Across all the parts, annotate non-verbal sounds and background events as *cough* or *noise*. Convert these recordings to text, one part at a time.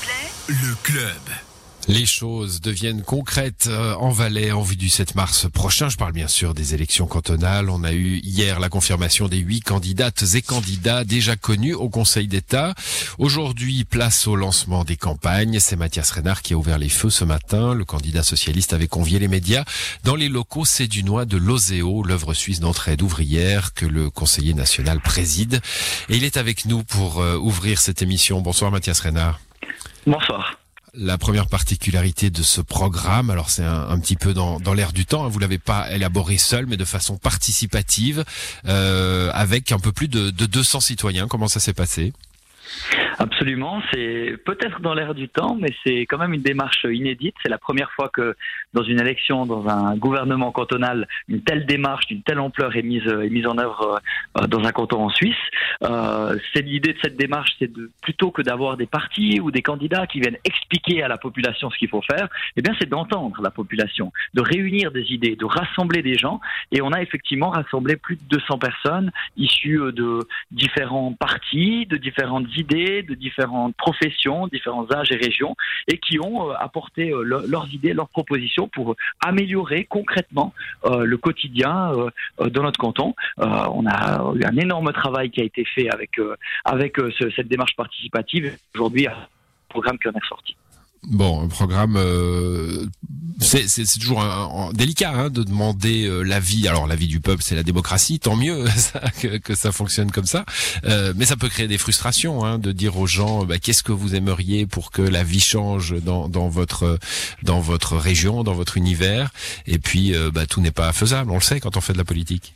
plaît? Le club. Les choses deviennent concrètes euh, en Valais en vue du 7 mars prochain. Je parle bien sûr des élections cantonales. On a eu hier la confirmation des huit candidates et candidats déjà connus au Conseil d'État. Aujourd'hui, place au lancement des campagnes. C'est Mathias Renard qui a ouvert les feux ce matin. Le candidat socialiste avait convié les médias dans les locaux Cédunois de l'OSEO, l'œuvre suisse d'entraide ouvrière que le conseiller national préside. Et il est avec nous pour euh, ouvrir cette émission. Bonsoir Mathias Renard. Bonsoir la première particularité de ce programme, alors c'est un, petit peu dans, dans l'air du temps, hein, vous l'avez pas élaboré seul, mais de façon participative, euh, avec un peu plus de, de 200 citoyens. Comment ça s'est passé? Absolument, c'est peut-être dans l'air du temps, mais c'est quand même une démarche inédite. C'est la première fois que dans une élection, dans un gouvernement cantonal, une telle démarche d'une telle ampleur est mise, est mise en œuvre euh, dans un canton en Suisse. Euh, c'est l'idée de cette démarche, c'est de plutôt que d'avoir des partis ou des candidats qui viennent expliquer à la population ce qu'il faut faire, eh bien c'est d'entendre la population, de réunir des idées, de rassembler des gens. Et on a effectivement rassemblé plus de 200 personnes issues de différents partis, de différentes idées, de différentes professions, différents âges et régions, et qui ont euh, apporté euh, leurs idées, leurs propositions pour améliorer concrètement euh, le quotidien dans notre canton. on a eu un énorme travail qui a été fait avec avec cette démarche participative. Aujourd'hui, un programme qui en est sorti. Bon, un programme, euh, c'est toujours un, délicat hein, de demander euh, l'avis. Alors l'avis du peuple, c'est la démocratie, tant mieux *laughs* que, ça fonctionne comme ça. Euh, mais ça peut créer des frustrations hein, de dire aux gens bah, qu'est-ce que vous aimeriez pour que la vie change dans, dans votre dans votre région, dans votre univers? Et puis bah, tout n'est pas faisable. On le sait quand on fait de la politique.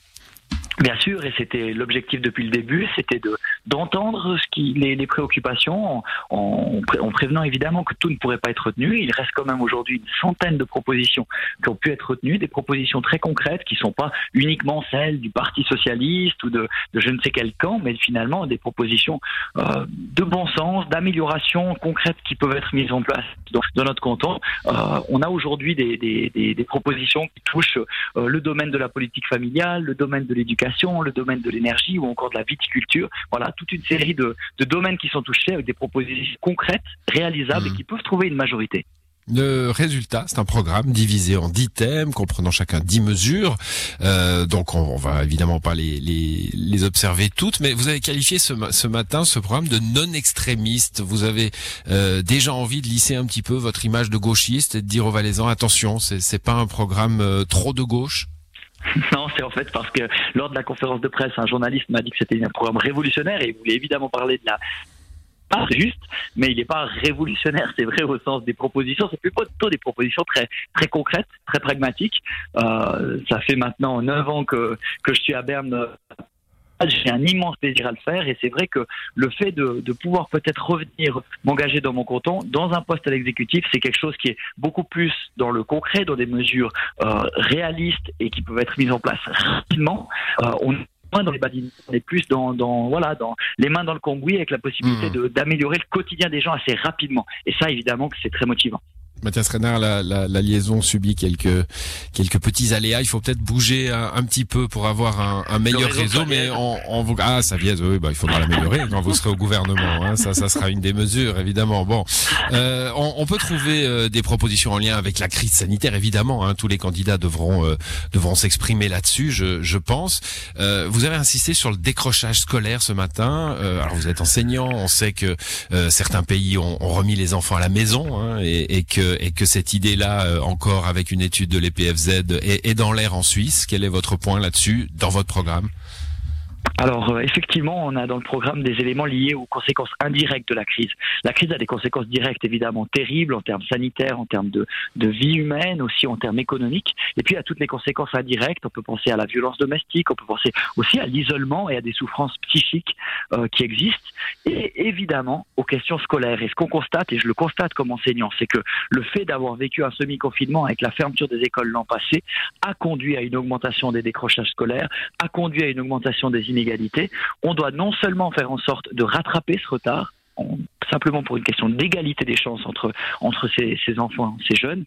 Bien sûr, et c'était l'objectif depuis le début, c'était de d'entendre ce qui les, préoccupations, en, en, prévenant évidemment que tout ne pourrait pas être retenu. Il reste quand même aujourd'hui une centaine de propositions qui ont pu être retenues, des propositions très concrètes qui sont pas uniquement celles du Parti socialiste ou de, je ne sais quel camp, mais finalement des propositions euh, de bon sens, d'amélioration concrètes qui peuvent être mises en place dans, dans notre canton. Euh, on a aujourd'hui des, propositions qui touchent euh, le domaine de la politique familiale, le domaine de l'éducation le domaine de l'énergie ou encore de la viticulture. Voilà, toute une série de, domaines qui sont touchés avec des propositions concrètes, réalisables et mmh. qui peuvent trouver une majorité. Le résultat, c'est un programme divisé en dix thèmes, comprenant chacun dix mesures. Euh, donc, on, va évidemment pas les, les, observer toutes, mais vous avez qualifié ce, ce matin ce programme de non extrémiste. Vous avez euh, déjà envie de lisser un petit peu votre image de gauchiste et de dire aux Valaisans attention, c'est pas un programme euh, trop de gauche? *laughs* Non, c'est en fait parce que lors de la conférence de presse, un journaliste m'a dit que c'était un programme révolutionnaire et il voulait évidemment parler de la pas juste, mais il n'est pas révolutionnaire, c'est vrai au sens des propositions, c'est plutôt des propositions très très concrètes, très pragmatiques. Euh, ça fait maintenant neuf ans que que je suis à Berne j'ai un immense plaisir à le faire et c'est vrai que le fait de, de pouvoir peut-être revenir m'engager dans mon canton, dans un poste à l'exécutif, c'est quelque chose qui est beaucoup plus dans le concret, dans des mesures euh, réalistes et qui peuvent être mises en place rapidement. Euh, on moins dans les badines, on est plus dans, dans, voilà, dans les mains dans le cambouis avec la possibilité mmh. d'améliorer le quotidien des gens assez rapidement. Et ça, évidemment, que c'est très motivant. Mathias Renard, la, la, la, liaison subit quelques quelques petits aléas. Il faut peut-être bouger un, petit peu pour avoir un, un meilleur réseau, mais on, on ah ça vient, oui, bah, il faudra l'améliorer quand vous serez au gouvernement. Hein. Ça, ça sera une des mesures, évidemment. Bon, euh, on, on, peut trouver euh, des propositions en lien avec la crise sanitaire, évidemment. Hein. Tous les candidats devront euh, devront s'exprimer là-dessus, je, je pense. Euh, vous avez insisté sur le décrochage scolaire ce matin. alors vous êtes enseignant, on sait que certains pays ont, ont, remis les enfants à la maison hein, et, et que et que cette idée-là, euh, encore avec une étude de l'EPFZ, est, dans l'air en Suisse. Quel est votre point là-dessus dans votre programme? Alors euh, effectivement, on a dans le programme des éléments liés aux conséquences indirectes de la crise. La crise a des conséquences directes évidemment terribles en termes sanitaires, en termes de, de vie humaine, aussi en termes économiques. Et puis à toutes les conséquences indirectes, on peut penser à la violence domestique, on peut penser aussi à l'isolement et à des souffrances psychiques euh, qui existent, et évidemment aux questions scolaires. Et ce qu'on constate, et je le constate comme enseignant, c'est que le fait d'avoir vécu un semi-confinement avec la fermeture des écoles l'an passé a conduit à une augmentation des décrochages scolaires, a conduit à une augmentation des inégalités on doit non seulement faire en sorte de rattraper ce retard, simplement pour une question d'égalité des chances entre, entre ces, enfants, ces jeunes.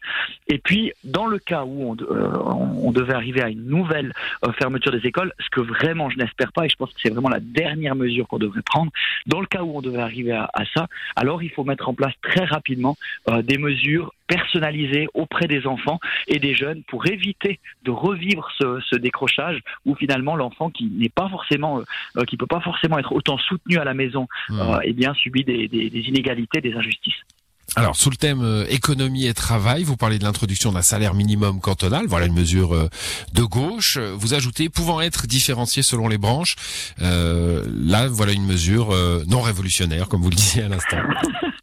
Et puis, dans le cas où on, euh, devait arriver à une nouvelle euh, fermeture des écoles, ce que vraiment je n'espère pas, et je pense que c'est vraiment la dernière mesure qu'on devrait prendre, dans le cas où on devait arriver à, à, ça, alors il faut mettre en place très rapidement euh, des mesures personnalisées auprès des enfants et des jeunes pour éviter de revivre ce, ce décrochage où finalement l'enfant qui n'est pas forcément, euh, qui peut pas forcément être autant soutenu à la maison, mmh. eh bien subit des, des des inégalités, des injustices. Alors, sous le thème euh, économie et travail, vous parlez de l'introduction d'un salaire minimum cantonal. Voilà une mesure euh, de gauche. Vous ajoutez pouvant être différencié selon les branches. Euh, là, voilà une mesure non révolutionnaire, comme vous le disiez à l'instant. *laughs*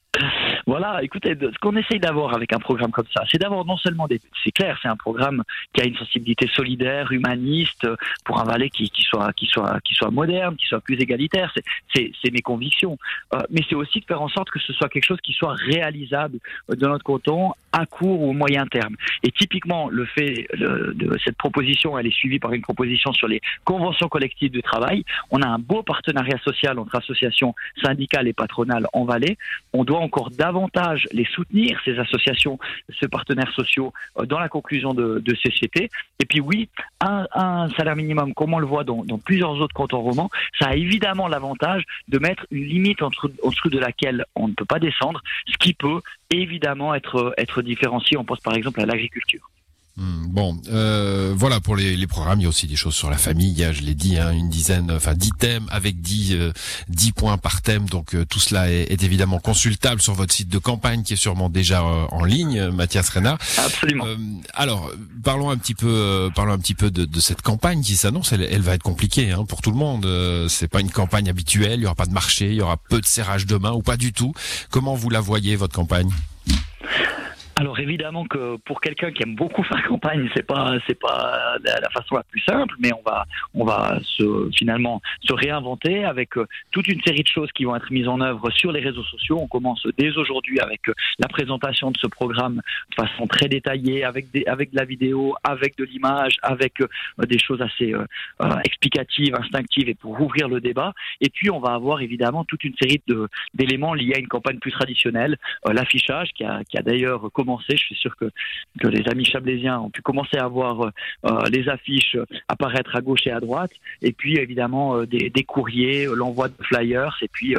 Voilà, écoutez, ce qu'on essaye d'avoir avec un programme comme ça, c'est d'avoir non seulement des, c'est clair, c'est un programme qui a une sensibilité solidaire, humaniste, pour un Valais qui, soit, qui soit, qui soit moderne, qui soit plus égalitaire. C'est, mes convictions. Euh, mais c'est aussi de faire en sorte que ce soit quelque chose qui soit réalisable dans notre canton à court ou moyen terme. Et typiquement, le fait de cette proposition, elle est suivie par une proposition sur les conventions collectives de travail. On a un beau partenariat social entre associations syndicales et patronales en Valais. On doit encore davantage les soutenir, ces associations, ces partenaires sociaux, euh, dans la conclusion de, de CCT. Et puis oui, un, salaire minimum, comme on le voit dans, dans plusieurs autres cantons romans, ça a évidemment l'avantage de mettre une limite en dessous de laquelle on ne peut pas descendre, ce qui peut évidemment être différencié. On pense par exemple à l'agriculture. Hmm, bon, euh, voilà pour les, les, programmes. Il y a aussi des choses sur la famille. Il y a, je l'ai dit, hein, une dizaine, enfin dix thèmes avec dix, euh, dix points par thème. Donc euh, tout cela est, est, évidemment consultable sur votre site de campagne qui est sûrement déjà en ligne, Mathias Renard. Absolument. alors parlons un petit peu, parlons un petit peu de, de cette campagne qui s'annonce. Elle, elle, va être compliquée hein, pour tout le monde. c'est pas une campagne habituelle. Il y aura pas de marché. Il y aura peu de serrage de main ou pas du tout. Comment vous la voyez votre campagne? Alors évidemment que pour quelqu'un qui aime beaucoup *laughs* faire campagne, c'est pas c'est pas la, façon la plus simple, mais on va on va se finalement se réinventer avec euh, toute une série de choses qui vont être mises en œuvre sur les réseaux sociaux. On commence dès aujourd'hui avec euh, la présentation de ce programme de façon très détaillée, avec des avec de la vidéo, avec de l'image, avec euh, des choses assez explicatives, instinctives et pour ouvrir le débat. Et puis on va avoir évidemment toute une série d'éléments liés à une campagne plus traditionnelle, l'affichage qui a qui a d'ailleurs commencé je suis sûr que, que les amis chablaisiens ont pu commencer à voir euh, les affiches apparaître à gauche et à droite. Et puis évidemment euh, des, des, courriers, euh, l'envoi de flyers et puis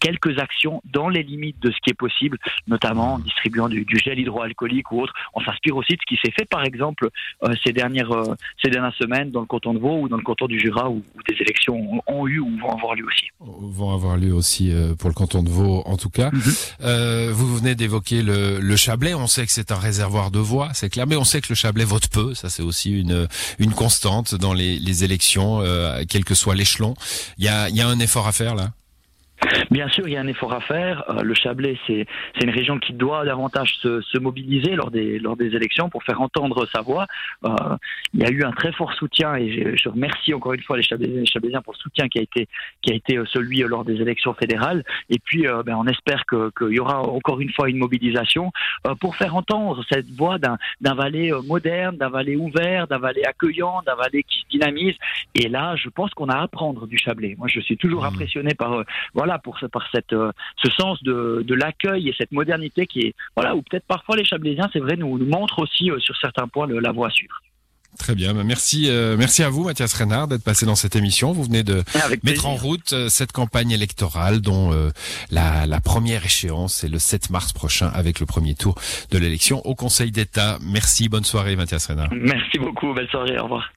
quelques actions dans les limites de ce qui est possible, notamment en distribuant du, du gel hydroalcoolique ou autre. On s'inspire aussi de ce qui s'est fait par exemple ces dernières ces dernières semaines dans le canton de Vaud ou dans le canton du Jura où, des élections ont, eu ou vont avoir lieu aussi. Vont avoir lieu aussi pour le canton de Vaud en tout cas. Mm-hmm. vous venez d'évoquer le, le Chablais. On sait que c'est un réservoir de voix, c'est clair, mais on sait que le Chablais vote peu, ça c'est aussi une une constante dans les, les élections, euh, quel que soit l'échelon. Il y a, y a un effort à faire là? Bien sûr, il y a un effort à faire. Euh, le Chablais, c'est une région qui doit davantage se, se, mobiliser lors des, lors des élections pour faire entendre sa voix. Euh, il y a eu un très fort soutien et je, remercie encore une fois les Chablaisiens, les Chablaisiens, pour le soutien qui a été, qui a été euh, celui lors des élections fédérales. Et puis, ben, on espère qu'il y aura encore une fois une mobilisation pour faire entendre cette voix d'un Valais moderne, d'un Valais ouvert, d'un Valais accueillant, d'un Valais qui dynamise. Et là, je pense qu'on a à apprendre du Chablais. Moi, je suis toujours mmh. impressionné par voilà pour par cette euh, ce sens de, de l'accueil et cette modernité qui est voilà ou peut-être parfois les Chablaisiens c'est vrai nous, nous montrent aussi euh, sur certains points le, la voie à suivre. Très bien, bah, merci, euh, merci à vous, Mathias Renard, d'être passé dans cette émission. Vous venez de mettre en route euh, cette campagne électorale dont euh, la, la, première échéance est le 7 mars prochain avec le premier tour de l'élection au Conseil d'État. Merci, bonne soirée, Mathias Renard. Merci beaucoup, belle soirée, au revoir.